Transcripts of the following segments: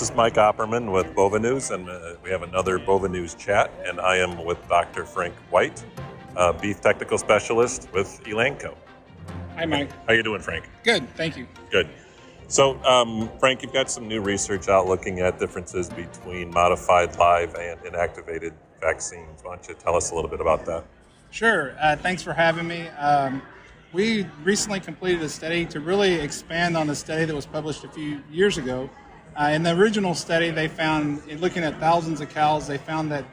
is Mike Opperman with Bova News, and uh, we have another Bova News chat. And I am with Dr. Frank White, uh, beef technical specialist with Elanco. Hi, Mike. How you doing, Frank? Good, thank you. Good. So, um, Frank, you've got some new research out looking at differences between modified live and inactivated vaccines. Why don't you tell us a little bit about that? Sure. Uh, thanks for having me. Um, we recently completed a study to really expand on the study that was published a few years ago. Uh, in the original study, they found, in looking at thousands of cows, they found that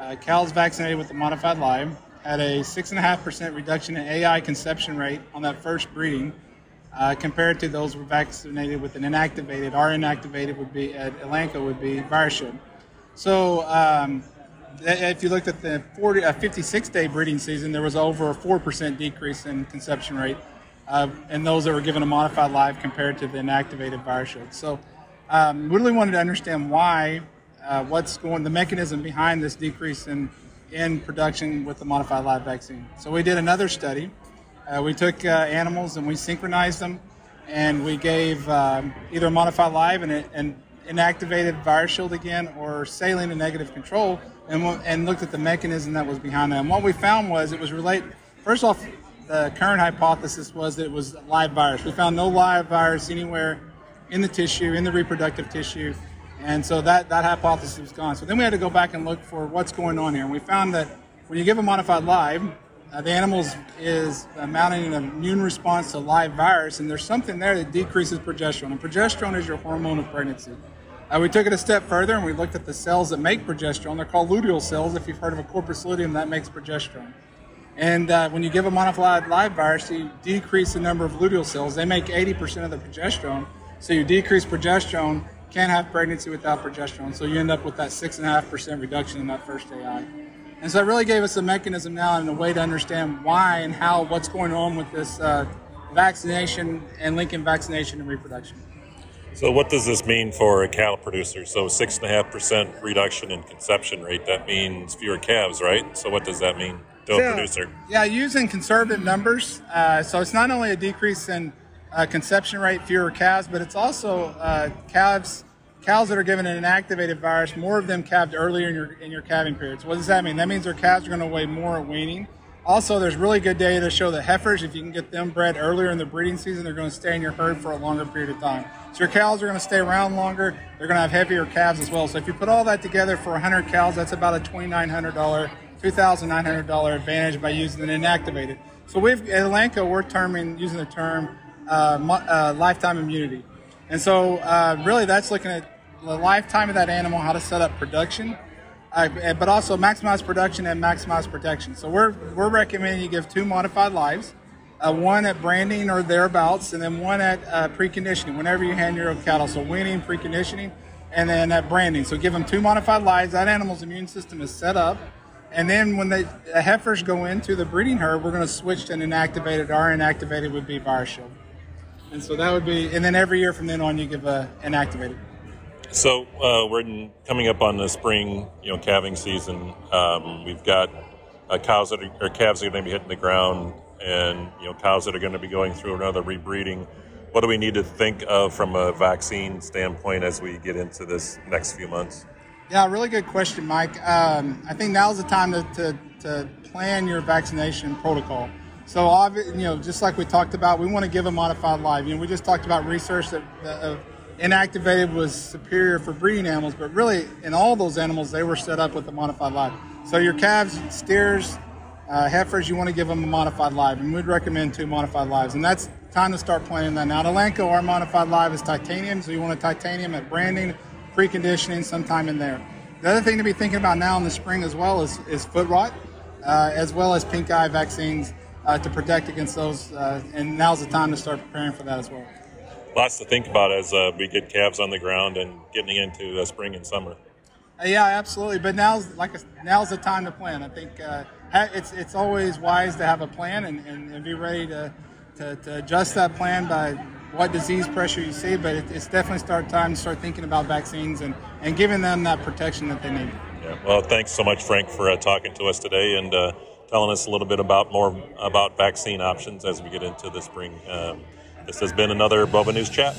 uh, cows vaccinated with the modified live had a 6.5% reduction in AI conception rate on that first breeding uh, compared to those who were vaccinated with an inactivated. Our inactivated would be, at Elanco, would be ViraShield. So um, if you looked at the 40, uh, 56 day breeding season, there was over a 4% decrease in conception rate uh, in those that were given a modified live compared to the inactivated ViraShield. So um, we really wanted to understand why, uh, what's going, the mechanism behind this decrease in, in production with the modified live vaccine. So we did another study. Uh, we took uh, animals and we synchronized them and we gave um, either modified live and, and inactivated ViraShield again or saline and negative control and, and looked at the mechanism that was behind that. And what we found was it was related, first off, the current hypothesis was that it was live virus. We found no live virus anywhere in the tissue, in the reproductive tissue. And so that, that hypothesis was gone. So then we had to go back and look for what's going on here. And we found that when you give a modified live, uh, the animal is mounting an immune response to live virus, and there's something there that decreases progesterone. And progesterone is your hormone of pregnancy. Uh, we took it a step further and we looked at the cells that make progesterone. They're called luteal cells. If you've heard of a corpus luteum, that makes progesterone. And uh, when you give a modified live virus, you decrease the number of luteal cells. They make 80% of the progesterone. So you decrease progesterone, can't have pregnancy without progesterone. So you end up with that 6.5% reduction in that first AI. And so it really gave us a mechanism now and a way to understand why and how, what's going on with this uh, vaccination and linking vaccination and reproduction. So, what does this mean for a cattle producer? So, six and a half percent reduction in conception rate. That means fewer calves, right? So, what does that mean to a producer? Yeah, using conservative numbers. Uh, so, it's not only a decrease in uh, conception rate, fewer calves, but it's also uh, calves. Cows that are given an inactivated virus, more of them calved earlier in your in your calving periods. What does that mean? That means their calves are going to weigh more at weaning. Also, there's really good data to show that heifers, if you can get them bred earlier in the breeding season, they're going to stay in your herd for a longer period of time. So your cows are going to stay around longer. They're going to have heavier calves as well. So if you put all that together for 100 cows, that's about a $2,900, $2,900 advantage by using an inactivated. So we've at Elanco, we're terming using the term lifetime immunity, and so uh, really that's looking at the lifetime of that animal, how to set up production uh, but also maximize production and maximize protection. So we're, we're recommending you give two modified lives, uh, one at branding or thereabouts, and then one at uh, preconditioning, whenever you hand your own cattle. So weaning, preconditioning, and then at branding. So give them two modified lives. That animal's immune system is set up. And then when the heifers go into the breeding herd, we're going to switch to an inactivated. Our inactivated would be ViraShield. And so that would be, and then every year from then on, you give a inactivated. So uh, we're in, coming up on the spring, you know, calving season. Um, we've got uh, cows that are, or calves that are going to be hitting the ground, and you know, cows that are going to be going through another rebreeding. What do we need to think of from a vaccine standpoint as we get into this next few months? Yeah, really good question, Mike. Um, I think now's the time to, to, to, plan your vaccination protocol. So, you know, just like we talked about, we want to give a modified live. You know, we just talked about research that, uh, inactivated was superior for breeding animals, but really in all those animals, they were set up with a modified live. So your calves, steers, uh, heifers, you want to give them a modified live, and we'd recommend two modified lives. And that's time to start planning that. Now, at Elanco, our modified live is titanium, so you want a titanium at branding, preconditioning, sometime in there. The other thing to be thinking about now in the spring as well is, is foot rot, uh, as well as pink eye vaccines uh, to protect against those. Uh, and now's the time to start preparing for that as well lots to think about as uh, we get calves on the ground and getting into uh, spring and summer. Uh, yeah, absolutely. But now's like a, now's the time to plan. I think uh, it's it's always wise to have a plan and, and, and be ready to, to, to, adjust that plan by what disease pressure you see. But it, it's definitely start time to start thinking about vaccines and, and giving them that protection that they need. Yeah. Well, thanks so much, Frank, for uh, talking to us today and uh, telling us a little bit about more about vaccine options as we get into the spring. Um, this has been another Bova News Chat.